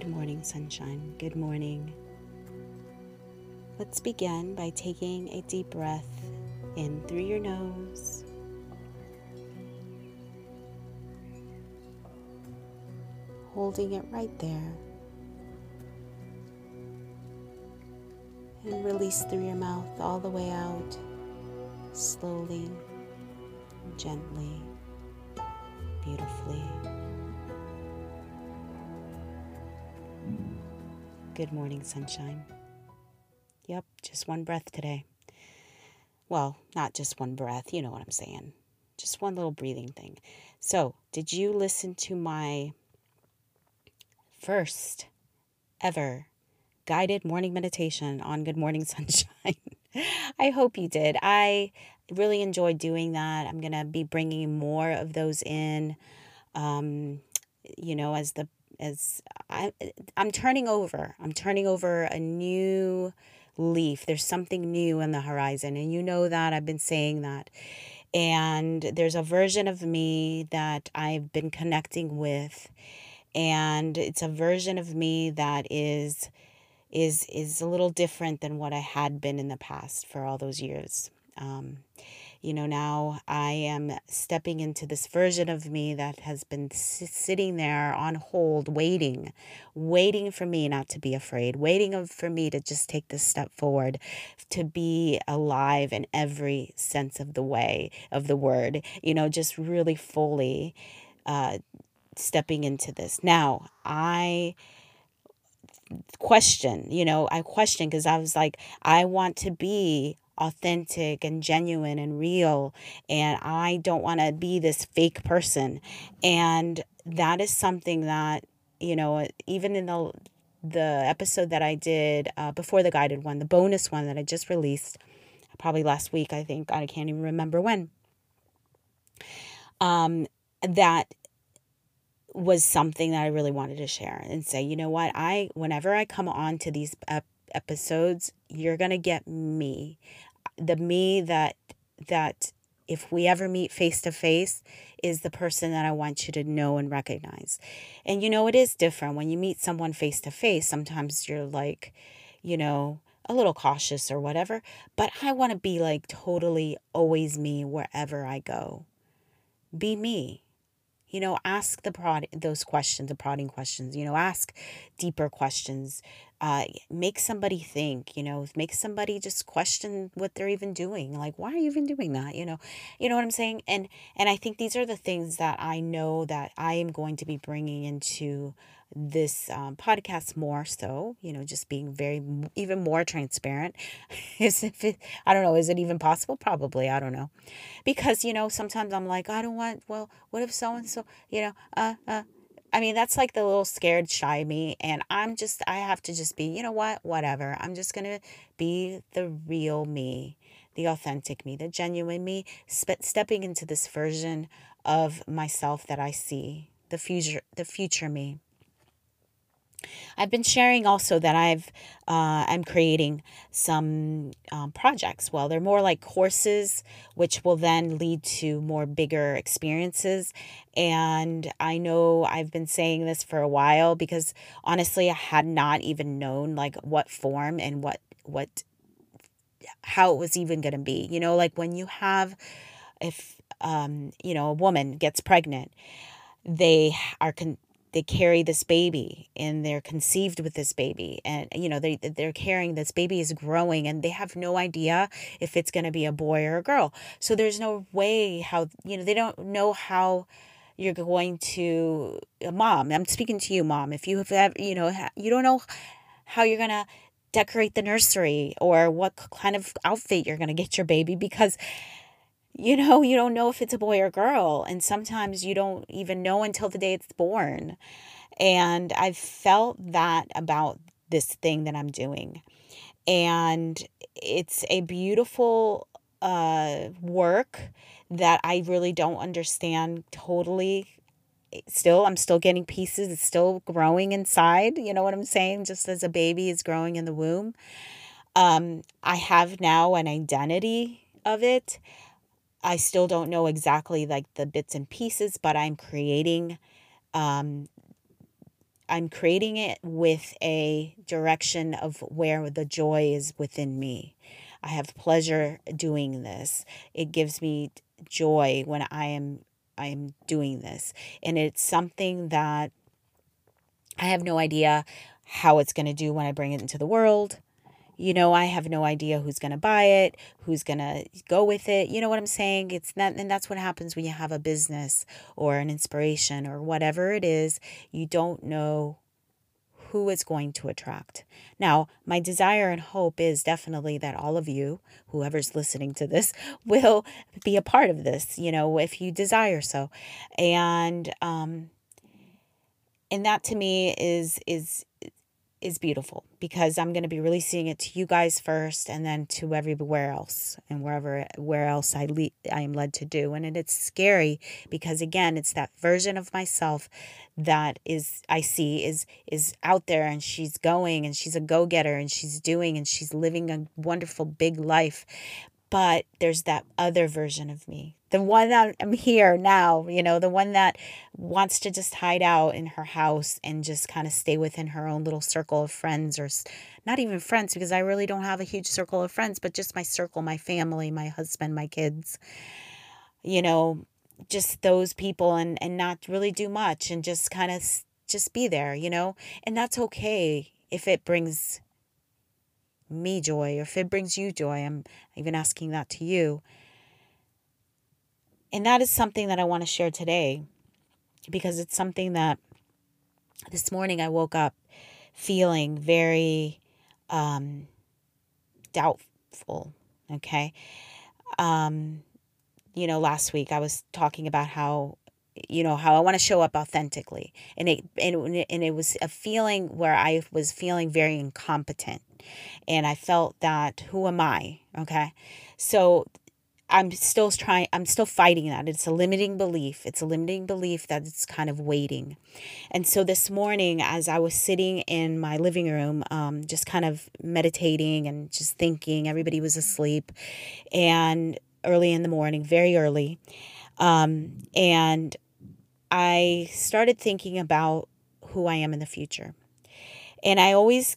Good morning, sunshine. Good morning. Let's begin by taking a deep breath in through your nose. Holding it right there. And release through your mouth all the way out, slowly, gently, beautifully. Good morning, sunshine. Yep, just one breath today. Well, not just one breath, you know what I'm saying. Just one little breathing thing. So, did you listen to my first ever guided morning meditation on Good Morning Sunshine? I hope you did. I really enjoyed doing that. I'm going to be bringing more of those in, um, you know, as the as I, I'm turning over. I'm turning over a new leaf. There's something new on the horizon. And you know that. I've been saying that. And there's a version of me that I've been connecting with. And it's a version of me that is is is a little different than what I had been in the past for all those years. Um, you know, now I am stepping into this version of me that has been sitting there on hold, waiting, waiting for me not to be afraid, waiting for me to just take this step forward, to be alive in every sense of the way, of the word, you know, just really fully uh, stepping into this. Now, I question, you know, I question because I was like, I want to be authentic and genuine and real and I don't want to be this fake person. And that is something that you know even in the the episode that I did uh, before the guided one the bonus one that I just released probably last week I think I can't even remember when um that was something that I really wanted to share and say, you know what, I whenever I come on to these ep- episodes, you're going to get me the me that that if we ever meet face to face is the person that I want you to know and recognize. And you know it is different when you meet someone face to face. Sometimes you're like, you know, a little cautious or whatever, but I want to be like totally always me wherever I go. Be me you know ask the prod those questions the prodding questions you know ask deeper questions uh, make somebody think you know make somebody just question what they're even doing like why are you even doing that? You know you know what i'm saying? And and i think these are the things that i know that i am going to be bringing into this um, podcast more so you know just being very even more transparent. Is if it i don't know is it even possible? Probably i don't know. Because you know sometimes i'm like i don't want well what if so and so you know uh uh I mean, that's like the little scared, shy me. And I'm just, I have to just be, you know what, whatever. I'm just going to be the real me, the authentic me, the genuine me, spe- stepping into this version of myself that I see, the future, the future me. I've been sharing also that I've uh, I'm creating some um, projects. Well, they're more like courses, which will then lead to more bigger experiences. And I know I've been saying this for a while because honestly, I had not even known like what form and what what how it was even going to be. You know, like when you have if um, you know a woman gets pregnant, they are con- they carry this baby and they're conceived with this baby and you know they they're carrying this baby is growing and they have no idea if it's going to be a boy or a girl. So there's no way how you know they don't know how you're going to uh, mom i'm speaking to you mom if you have you know you don't know how you're going to decorate the nursery or what kind of outfit you're going to get your baby because you know, you don't know if it's a boy or girl. And sometimes you don't even know until the day it's born. And I've felt that about this thing that I'm doing. And it's a beautiful uh, work that I really don't understand totally. Still, I'm still getting pieces. It's still growing inside. You know what I'm saying? Just as a baby is growing in the womb. Um, I have now an identity of it. I still don't know exactly like the bits and pieces, but I'm creating um I'm creating it with a direction of where the joy is within me. I have pleasure doing this. It gives me joy when I am I am doing this. And it's something that I have no idea how it's going to do when I bring it into the world. You know, I have no idea who's going to buy it, who's going to go with it. You know what I'm saying? It's not, and that's what happens when you have a business or an inspiration or whatever it is. You don't know who it's going to attract. Now, my desire and hope is definitely that all of you, whoever's listening to this, will be a part of this, you know, if you desire so. And um and that to me is is is beautiful because I'm going to be releasing it to you guys first and then to everywhere else and wherever where else I le- I am led to do. And it's scary because again it's that version of myself that is I see is is out there and she's going and she's a go-getter and she's doing and she's living a wonderful big life. But there's that other version of me the one that i'm here now you know the one that wants to just hide out in her house and just kind of stay within her own little circle of friends or not even friends because i really don't have a huge circle of friends but just my circle my family my husband my kids you know just those people and and not really do much and just kind of just be there you know and that's okay if it brings me joy or if it brings you joy. I'm even asking that to you. And that is something that I want to share today because it's something that this morning I woke up feeling very um, doubtful. Okay. Um, you know, last week I was talking about how you know how I want to show up authentically and it and, and it was a feeling where I was feeling very incompetent and I felt that who am I? Okay. So I'm still trying, I'm still fighting that. It's a limiting belief. It's a limiting belief that it's kind of waiting. And so this morning, as I was sitting in my living room, um, just kind of meditating and just thinking, everybody was asleep and early in the morning, very early. Um, and I started thinking about who I am in the future. And I always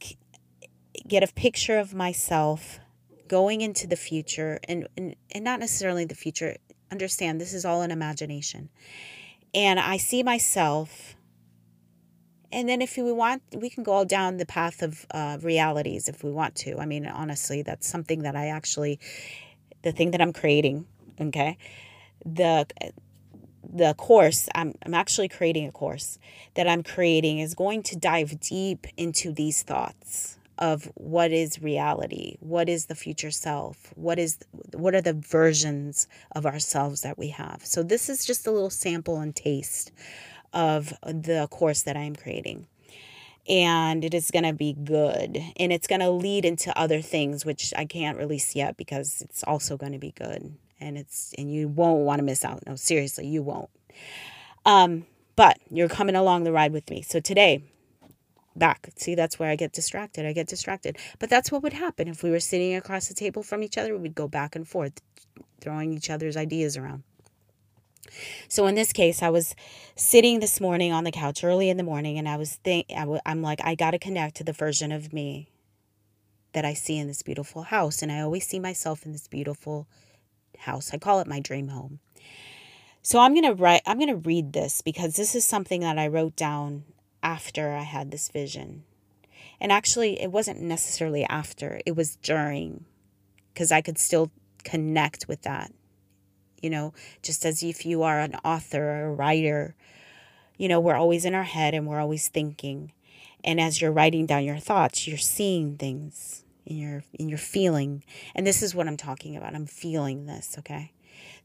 get a picture of myself going into the future and, and, and not necessarily the future. Understand this is all an imagination. And I see myself and then if we want we can go all down the path of uh, realities if we want to i mean honestly that's something that i actually the thing that i'm creating okay the the course I'm, I'm actually creating a course that i'm creating is going to dive deep into these thoughts of what is reality what is the future self what is what are the versions of ourselves that we have. So this is just a little sample and taste of the course that i am creating. And it is going to be good and it's going to lead into other things which i can't release yet because it's also going to be good and it's and you won't want to miss out. No seriously you won't. Um but you're coming along the ride with me. So today back. See, that's where I get distracted. I get distracted. But that's what would happen if we were sitting across the table from each other. We'd go back and forth, throwing each other's ideas around. So in this case, I was sitting this morning on the couch early in the morning, and I was think I w- I'm like, I got to connect to the version of me that I see in this beautiful house, and I always see myself in this beautiful house. I call it my dream home. So I'm gonna write. I'm gonna read this because this is something that I wrote down after I had this vision. And actually, it wasn't necessarily after, it was during, because I could still connect with that. You know, just as if you are an author or a writer, you know, we're always in our head and we're always thinking. And as you're writing down your thoughts, you're seeing things in your in your feeling. And this is what I'm talking about. I'm feeling this, okay?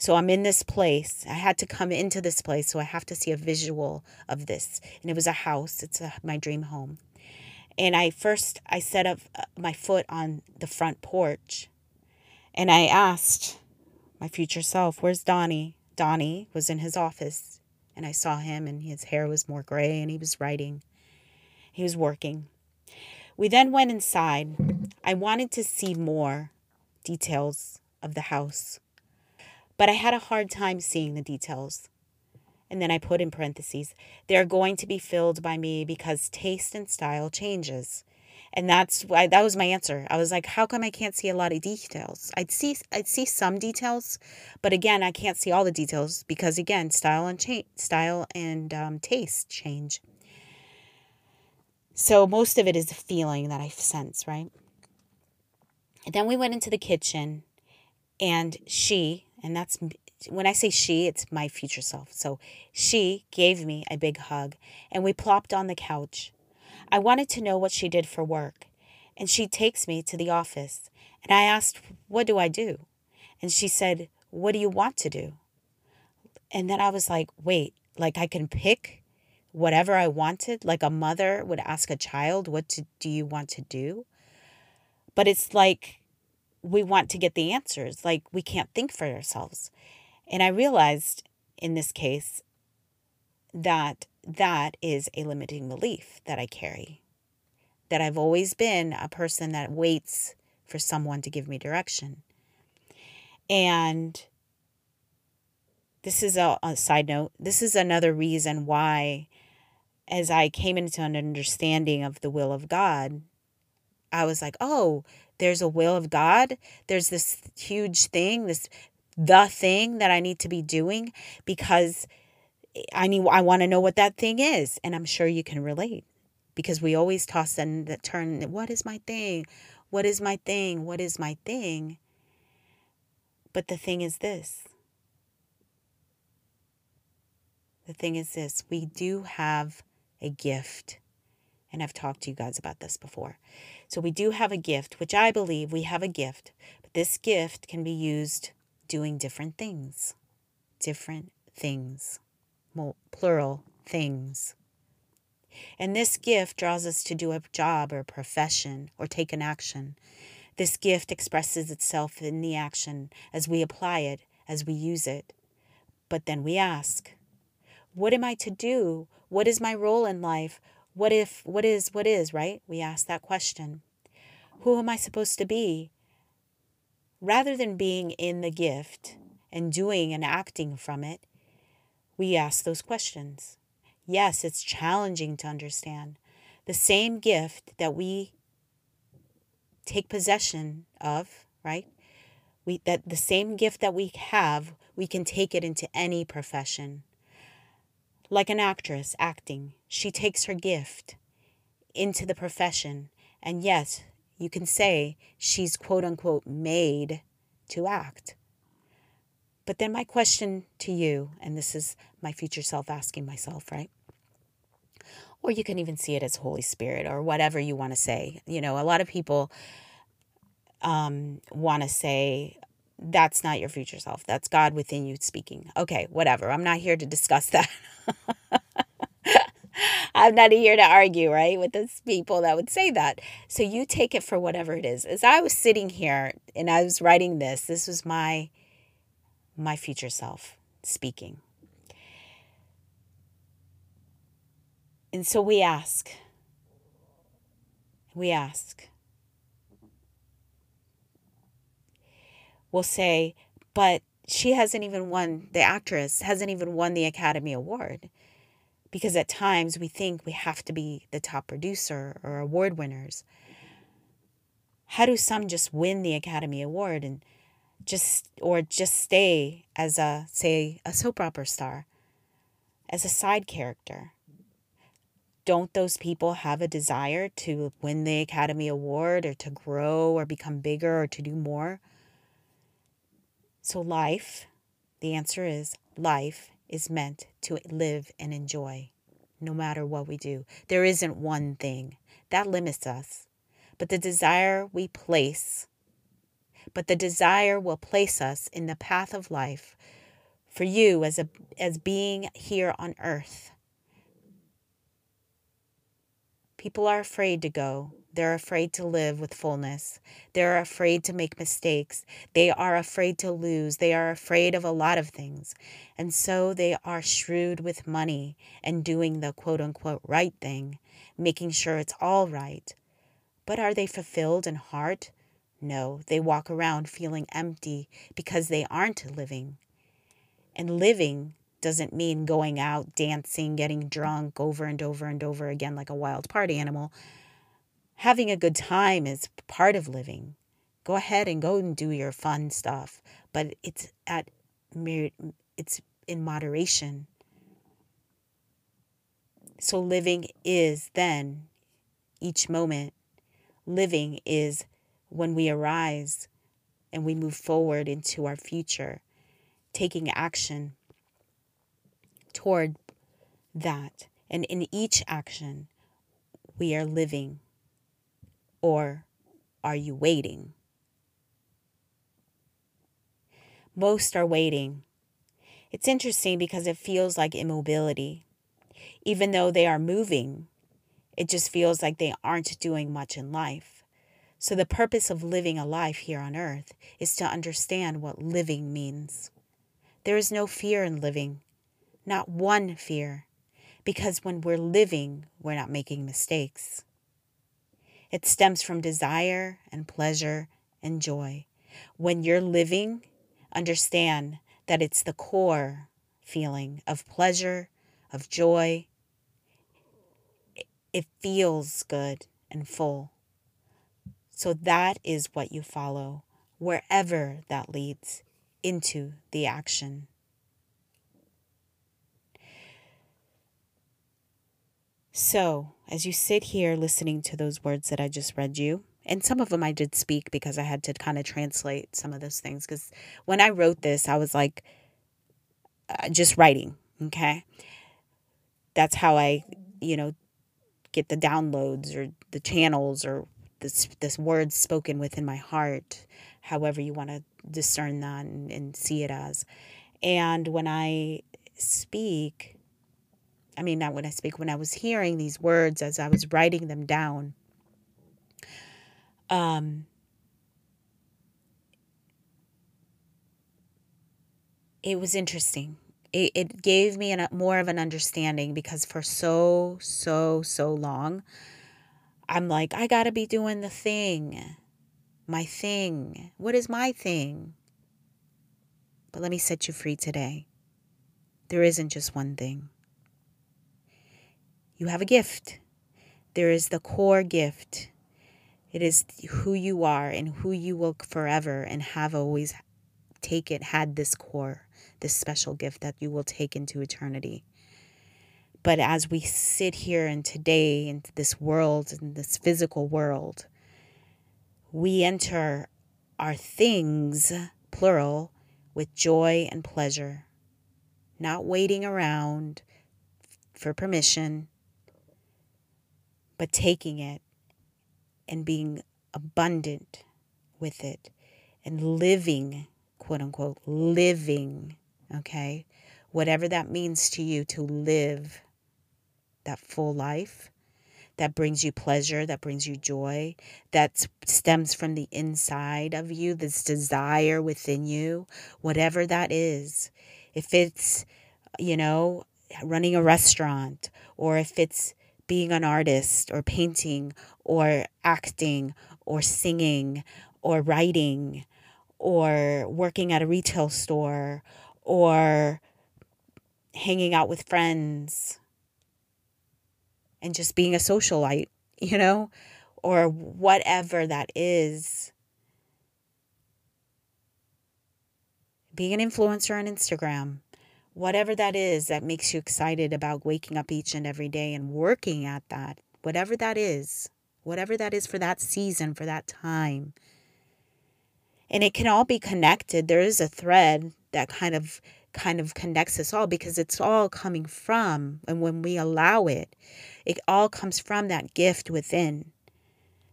So I'm in this place. I had to come into this place, so I have to see a visual of this. And it was a house. It's a, my dream home. And I first I set up uh, my foot on the front porch, and I asked my future self, "Where's Donnie?" Donnie was in his office, and I saw him, and his hair was more gray, and he was writing. He was working. We then went inside. I wanted to see more details of the house but I had a hard time seeing the details. and then I put in parentheses, they're going to be filled by me because taste and style changes. And that's why that was my answer. I was like, how come I can't see a lot of details? I'd see I'd see some details, but again, I can't see all the details because again, style and style and um, taste change. So most of it is the feeling that I sense, right? And then we went into the kitchen, and she, and that's when I say she, it's my future self. So she gave me a big hug, and we plopped on the couch. I wanted to know what she did for work, and she takes me to the office. And I asked, What do I do? And she said, What do you want to do? And then I was like, Wait, like I can pick whatever I wanted? Like a mother would ask a child, What to, do you want to do? But it's like we want to get the answers, like we can't think for ourselves. And I realized in this case that that is a limiting belief that I carry. That I've always been a person that waits for someone to give me direction. And this is a, a, side note. This is another reason why, as I came into an understanding of the will of God, I was like, oh, there's a will of God. There's this huge thing, this the thing that I need to be doing because I need I want to know what that thing is and I'm sure you can relate because we always toss the turn what is my thing? What is my thing? What is my thing? But the thing is this. The thing is this, we do have a gift. And I've talked to you guys about this before. So we do have a gift, which I believe we have a gift, but this gift can be used doing different things. Different things. Plural things. And this gift draws us to do a job or a profession or take an action. This gift expresses itself in the action as we apply it, as we use it. But then we ask, what am I to do? What is my role in life? What if, what is, what is, right? We ask that question. Who am I supposed to be? Rather than being in the gift and doing and acting from it, we ask those questions. Yes, it's challenging to understand. The same gift that we take possession of, right? We that the same gift that we have, we can take it into any profession. Like an actress acting, she takes her gift into the profession. And yes, you can say she's quote unquote made to act. But then, my question to you, and this is my future self asking myself, right? Or you can even see it as Holy Spirit or whatever you want to say. You know, a lot of people um, want to say, that's not your future self. That's God within you speaking. Okay, whatever. I'm not here to discuss that. I'm not here to argue, right, with those people that would say that. So you take it for whatever it is. As I was sitting here and I was writing this, this was my my future self speaking. And so we ask. We ask. We'll say, but she hasn't even won, the actress hasn't even won the Academy Award because at times we think we have to be the top producer or award winners. How do some just win the Academy Award and just or just stay as a say a soap opera star as a side character? Don't those people have a desire to win the Academy Award or to grow or become bigger or to do more? So, life, the answer is life is meant to live and enjoy no matter what we do. There isn't one thing that limits us, but the desire we place, but the desire will place us in the path of life for you as a as being here on earth. People are afraid to go they're afraid to live with fullness. They're afraid to make mistakes. They are afraid to lose. They are afraid of a lot of things. And so they are shrewd with money and doing the quote unquote right thing, making sure it's all right. But are they fulfilled in heart? No, they walk around feeling empty because they aren't living. And living doesn't mean going out, dancing, getting drunk over and over and over again like a wild party animal. Having a good time is part of living. Go ahead and go and do your fun stuff, but it's at it's in moderation. So living is then each moment. Living is when we arise and we move forward into our future, taking action toward that. And in each action, we are living. Or are you waiting? Most are waiting. It's interesting because it feels like immobility. Even though they are moving, it just feels like they aren't doing much in life. So, the purpose of living a life here on earth is to understand what living means. There is no fear in living, not one fear, because when we're living, we're not making mistakes. It stems from desire and pleasure and joy. When you're living, understand that it's the core feeling of pleasure, of joy. It feels good and full. So that is what you follow, wherever that leads into the action. So, as you sit here listening to those words that I just read you, and some of them I did speak because I had to kind of translate some of those things. Because when I wrote this, I was like, uh, just writing, okay? That's how I, you know, get the downloads or the channels or this this words spoken within my heart, however you want to discern that and, and see it as. And when I speak, I mean, not when I speak, when I was hearing these words as I was writing them down, um, it was interesting. It, it gave me an, more of an understanding because for so, so, so long, I'm like, I got to be doing the thing, my thing. What is my thing? But let me set you free today. There isn't just one thing. You have a gift. There is the core gift. It is who you are and who you will forever and have always take it had this core, this special gift that you will take into eternity. But as we sit here and today in this world, in this physical world, we enter our things, plural, with joy and pleasure, not waiting around for permission, but taking it and being abundant with it and living, quote unquote, living, okay? Whatever that means to you to live that full life that brings you pleasure, that brings you joy, that stems from the inside of you, this desire within you, whatever that is. If it's, you know, running a restaurant, or if it's being an artist, or painting, or acting, or singing, or writing, or working at a retail store, or hanging out with friends and just being a socialite, you know, or whatever that is. Being an influencer on Instagram, whatever that is that makes you excited about waking up each and every day and working at that, whatever that is, whatever that is for that season, for that time. And it can all be connected. There is a thread that kind of kind of connects us all because it's all coming from and when we allow it it all comes from that gift within,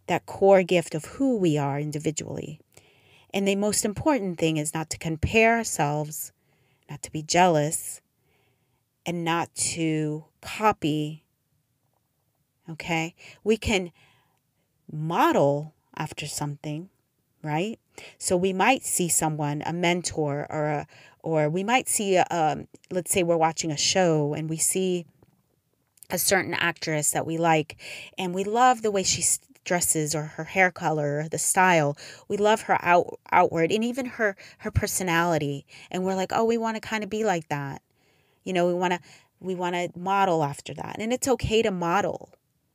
that core gift of who we are individually. And the most important thing is not to compare ourselves, not to be jealous, and not to copy. Okay? We can model after something, right? So we might see someone, a mentor, or a, or we might see, a, um, let's say we're watching a show and we see a certain actress that we like and we love the way she dresses or her hair color or the style we love her out outward and even her her personality and we're like oh we want to kind of be like that You know, we want to we want to model after that. And it's okay to model,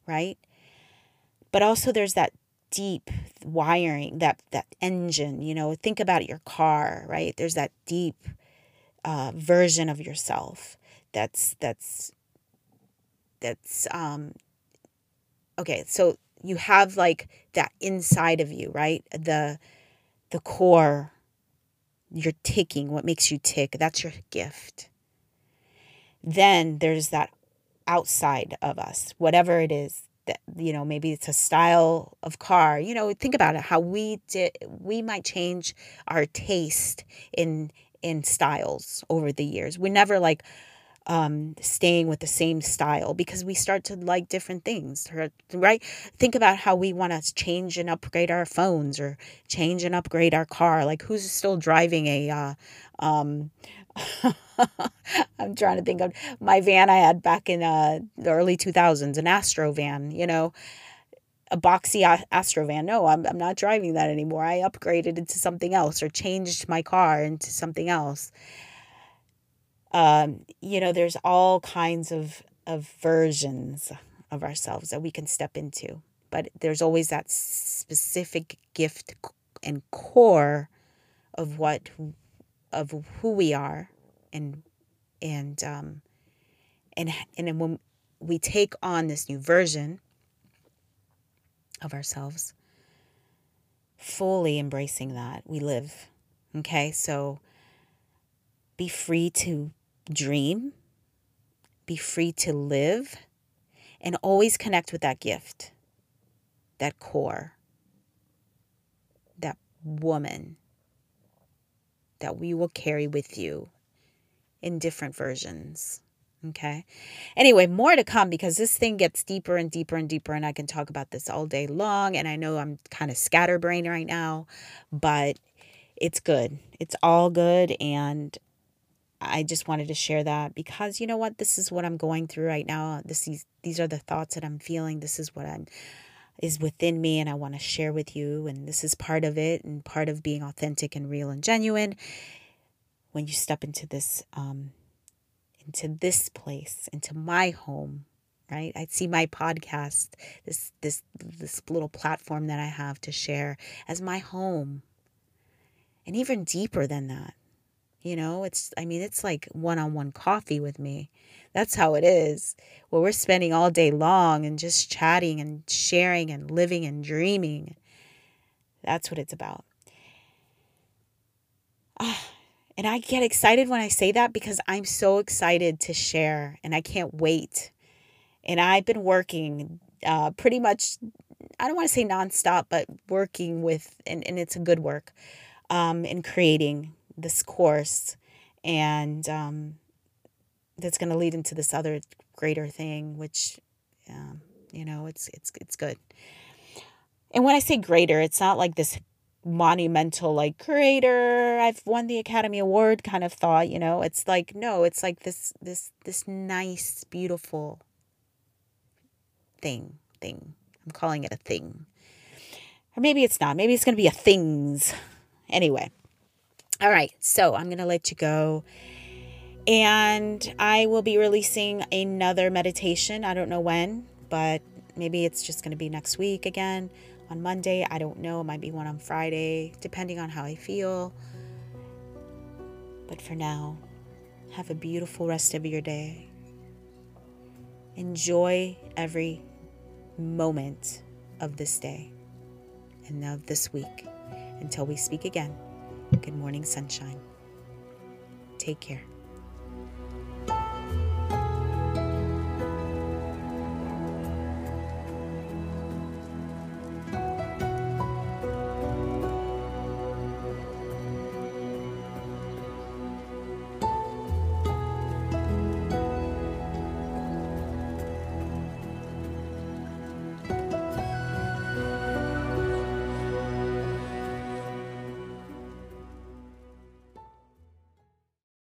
right? But also there's that deep wiring, that that engine, you know, think about your car, right? There's that deep uh, version of yourself that's that's that's um okay so you have like that inside of you right? The the core. You're ticking. What makes you tick? That's your gift. Then there's that outside of us whatever it is that you know maybe it's a style of car. You know think about it how we did we might change our taste in in styles over the years. We never like um, staying with the same style because we start to like different things, right? Think about how we want to change and upgrade our phones or change and upgrade our car. Like, who's still driving a, uh, um, I'm trying to think of my van I had back in uh, the early 2000s, an Astro van, you know, a boxy Astro van. No, I'm, I'm not driving that anymore. I upgraded into something else or changed my car into something else um, you know, there's all kinds of, of versions of ourselves that we can step into. But there's always that specific gift and core of what of who we are and and um and and when we take on this new version of ourselves fully embracing that we live okay so be free to dream, be free to live, and always connect with that gift, that core, that woman that we will carry with you in different versions. Okay. Anyway, more to come because this thing gets deeper and deeper and deeper, and I can talk about this all day long. And I know I'm kind of scatterbrained right now, but it's good. It's all good. And I just wanted to share that because you know what this is what I'm going through right now. This is these are the thoughts that I'm feeling. This is what I'm is within me and I want to share with you and this is part of it and part of being authentic and real and genuine. When you step into this um into this place into my home right? I see my podcast this this this little platform that I have to share as my home. And even deeper than that you know, it's, I mean, it's like one on one coffee with me. That's how it is. Where we're spending all day long and just chatting and sharing and living and dreaming. That's what it's about. Ah, and I get excited when I say that because I'm so excited to share and I can't wait. And I've been working uh, pretty much, I don't want to say nonstop, but working with, and, and it's a good work um, in creating this course and um, that's going to lead into this other greater thing which um, you know it's it's it's good. And when i say greater it's not like this monumental like greater i've won the academy award kind of thought you know? It's like no it's like this this this nice beautiful thing thing. I'm calling it a thing. Or maybe it's not. Maybe it's going to be a things. Anyway all right, so I'm going to let you go. And I will be releasing another meditation. I don't know when, but maybe it's just going to be next week again on Monday. I don't know. It might be one on Friday, depending on how I feel. But for now, have a beautiful rest of your day. Enjoy every moment of this day and of this week until we speak again. Good morning, sunshine. Take care.